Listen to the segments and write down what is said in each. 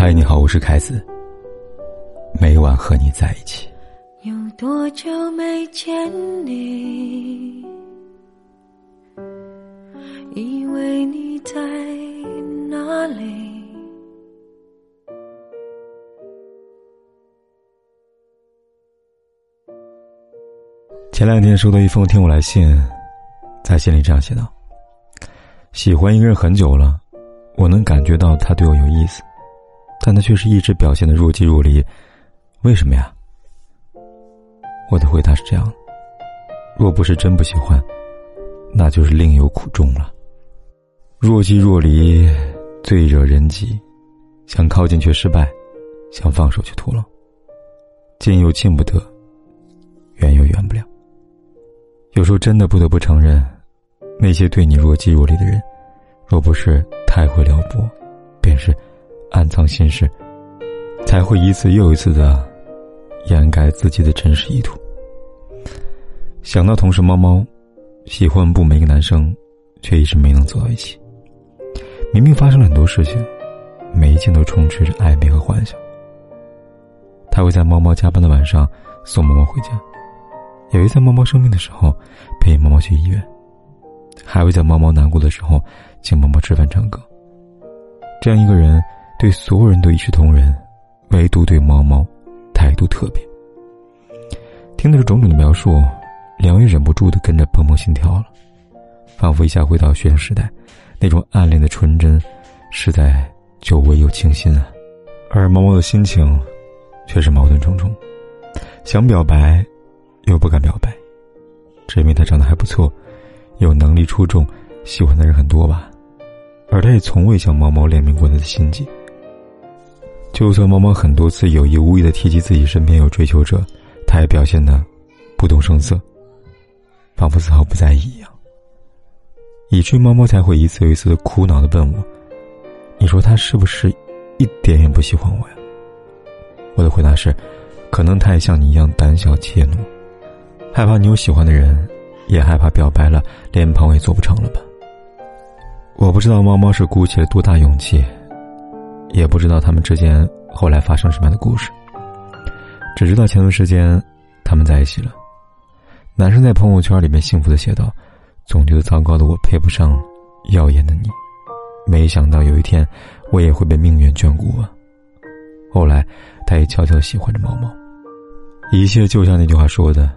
嗨，你好，我是凯子。每晚和你在一起。有多久没见你？以为你在哪里？前两天收到一封听我来信，在信里这样写道：“喜欢一个人很久了，我能感觉到他对我有意思。”但他却是一直表现的若即若离，为什么呀？我的回答是这样：若不是真不喜欢，那就是另有苦衷了。若即若离，最惹人急；想靠近却失败，想放手却徒劳。近又近不得，远又远不了。有时候真的不得不承认，那些对你若即若离的人，若不是太会撩拨，便是。暗藏心事，才会一次又一次的掩盖自己的真实意图。想到同事猫猫喜欢不每一个男生，却一直没能走到一起。明明发生了很多事情，每一件都充斥着暧昧和幻想。他会在猫猫加班的晚上送猫猫回家，也会在猫猫生病的时候陪猫猫去医院，还会在猫猫难过的时候请猫猫吃饭唱歌。这样一个人。对所有人都一视同仁，唯独对猫猫态度特别。听到这种种的描述，梁玉忍不住的跟着砰砰心跳了，仿佛一下回到学生时代，那种暗恋的纯真，实在久违又清新啊。而猫猫的心情，却是矛盾重重，想表白，又不敢表白，只因为他长得还不错，有能力出众，喜欢的人很多吧。而他也从未向猫猫练明过他的心计。就算猫猫很多次有意无意的提及自己身边有追求者，他也表现的不动声色，仿佛丝毫不在意一样。以至于猫猫才会一次又一次的苦恼的问我：“你说他是不是一点也不喜欢我呀？”我的回答是：“可能他也像你一样胆小怯懦，害怕你有喜欢的人，也害怕表白了连朋友也做不成了吧。”我不知道猫猫是鼓起了多大勇气。也不知道他们之间后来发生什么样的故事，只知道前段时间他们在一起了。男生在朋友圈里面幸福的写道：“总觉得糟糕的我配不上耀眼的你，没想到有一天我也会被命运眷顾啊。”后来，他也悄悄喜欢着毛毛。一切就像那句话说的：“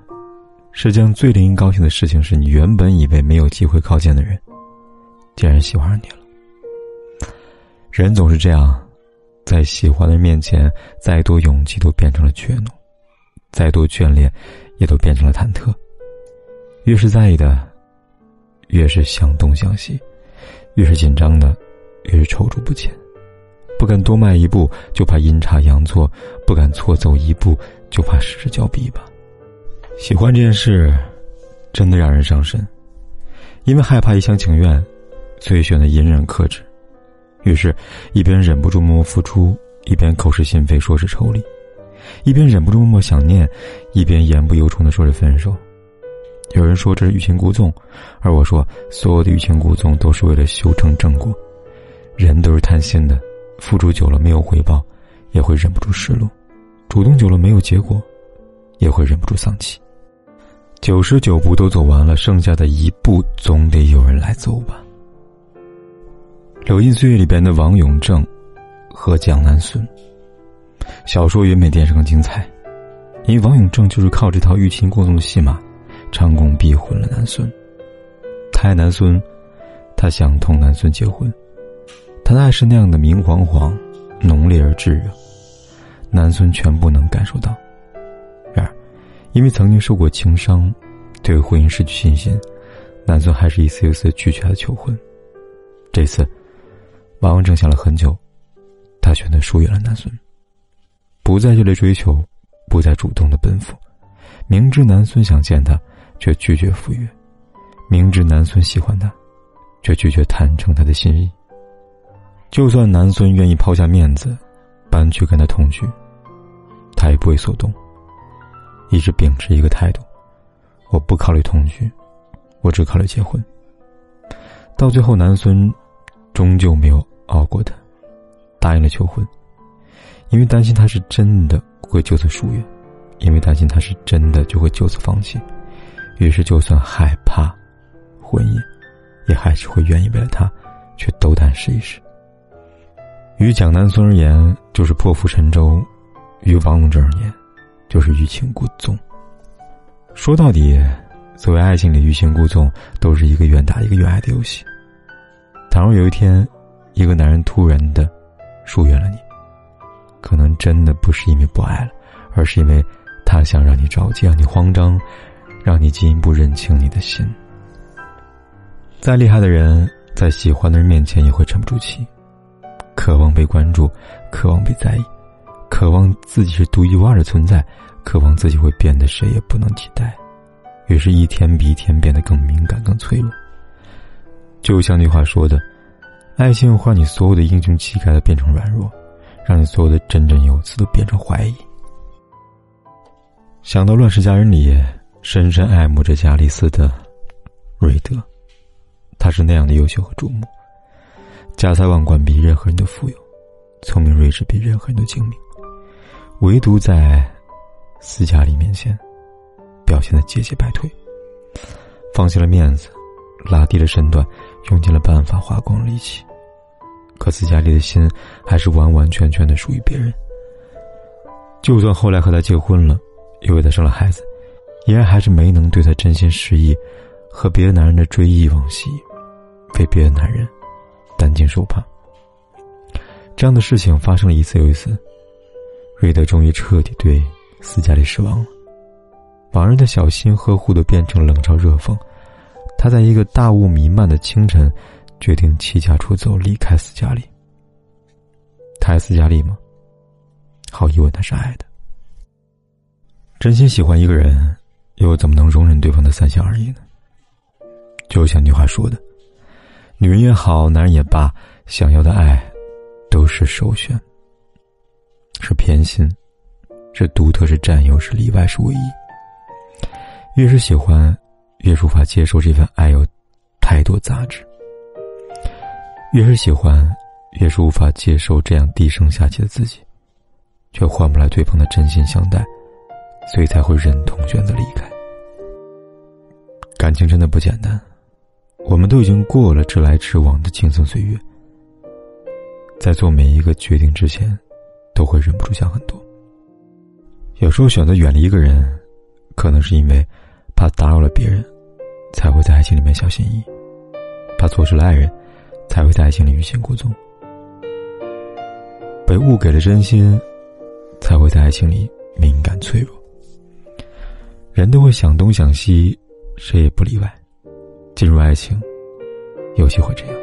世界上最令人高兴的事情，是你原本以为没有机会靠近的人，竟然喜欢上你了。”人总是这样。在喜欢的面前，再多勇气都变成了怯懦，再多眷恋，也都变成了忐忑。越是在意的，越是想东想西；越是紧张的，越是踌躇不前。不敢多迈一步，就怕阴差阳错；不敢错走一步，就怕失之交臂吧。喜欢这件事，真的让人伤身，因为害怕一厢情愿，所以选择隐忍克制。于是，一边忍不住默默付出，一边口是心非说是抽离；一边忍不住默默想念，一边言不由衷的说着分手。有人说这是欲擒故纵，而我说所有的欲擒故纵都是为了修成正果。人都是贪心的，付出久了没有回报，也会忍不住失落；主动久了没有结果，也会忍不住丧气。九十九步都走完了，剩下的一步总得有人来走吧。《流金岁月》里边的王永正和蒋南孙，小说原比电视更精彩，因为王永正就是靠这套欲擒故纵的戏码，成功逼婚了南孙。他爱南孙，他想同南孙结婚，他的爱是那样的明晃晃、浓烈而炙热，南孙全部能感受到。然而，因为曾经受过情伤，对婚姻失去信心，南孙还是一次又一次拒绝他求婚。这次。王正想了很久，他选择疏远了南孙，不再热烈追求，不再主动的奔赴，明知南孙想见他，却拒绝赴约；明知南孙喜欢他，却拒绝坦诚他的心意。就算南孙愿意抛下面子，搬去跟他同居，他也不为所动，一直秉持一个态度：我不考虑同居，我只考虑结婚。到最后，南孙终究没有。熬过的，答应了求婚，因为担心他是真的会就此疏远，因为担心他是真的就会就此放弃，于是就算害怕婚姻，也还是会愿意为了他去斗胆试一试。于蒋南孙而言，就是破釜沉舟；于王永正而言，就是欲擒故纵。说到底，所谓爱情里欲擒故纵，都是一个愿打一个愿挨的游戏。倘若有一天，一个男人突然的疏远了你，可能真的不是因为不爱了，而是因为他想让你着急，让你慌张，让你进一步认清你的心。再厉害的人，在喜欢的人面前也会沉不住气。渴望被关注，渴望被在意，渴望自己是独一无二的存在，渴望自己会变得谁也不能替代，于是，一天比一天变得更敏感、更脆弱。就像那话说的：“爱情会让你所有的英雄气概都变成软弱，让你所有的振振有词都变成怀疑。”想到《乱世佳人》里深深爱慕着加丽斯的瑞德，他是那样的优秀和瞩目。家财万贯比任何人都富有，聪明睿智比任何人都精明，唯独在斯嘉丽面前，表现的节节败退，放弃了面子，拉低了身段，用尽了办法，花光了力气。可斯嘉丽的心还是完完全全的属于别人。就算后来和他结婚了，又为他生了孩子，依然还是没能对他真心实意，和别的男人的追忆往昔，为别的男人。担惊受怕，这样的事情发生了一次又一次。瑞德终于彻底对斯嘉丽失望了，往日的小心呵护都变成冷嘲热讽。他在一个大雾弥漫的清晨，决定弃家出走，离开斯嘉丽。他爱斯嘉丽吗？毫无疑问，他是爱的。真心喜欢一个人，又怎么能容忍对方的三心二意呢？就像那句话说的。女人也好，男人也罢，想要的爱，都是首选，是偏心，是独特，是占有，是例外，是唯一。越是喜欢，越是无法接受这份爱有太多杂质；越是喜欢，越是无法接受这样低声下气的自己，却换不来对方的真心相待，所以才会忍痛选择离开。感情真的不简单。我们都已经过了直来直往的轻松岁月，在做每一个决定之前，都会忍不住想很多。有时候选择远离一个人，可能是因为怕打扰了别人，才会在爱情里面小心翼翼；怕错失了爱人，才会在爱情里欲擒故纵；被误给了真心，才会在爱情里敏感脆弱。人都会想东想西，谁也不例外。进入爱情，尤其会这样。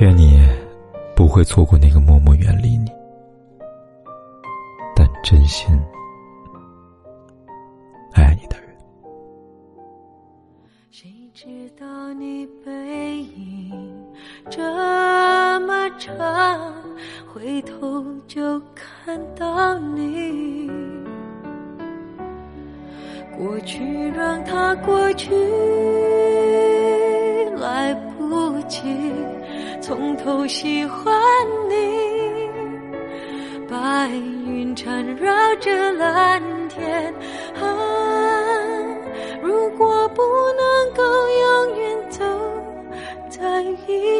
愿你不会错过那个默默远离你，但真心这么长，回头就看到你。过去让它过去，来不及从头喜欢你。白云缠绕着蓝天，啊，如果不能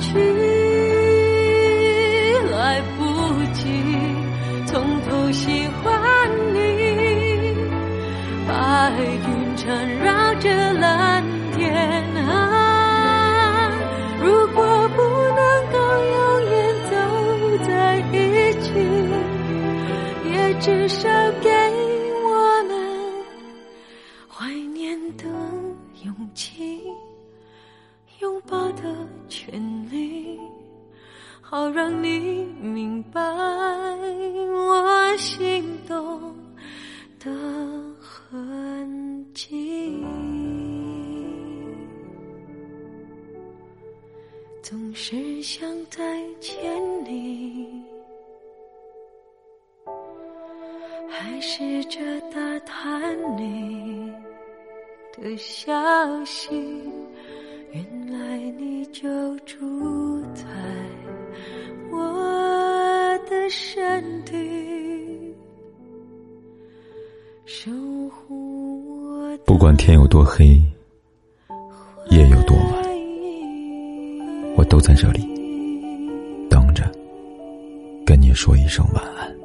去来不及从头喜欢你白云缠绕总是想再见你，还试着打探你的消息。原来你就住在我的身体，守护我。不管天有多黑，夜有多晚。都在这里等着，跟你说一声晚安。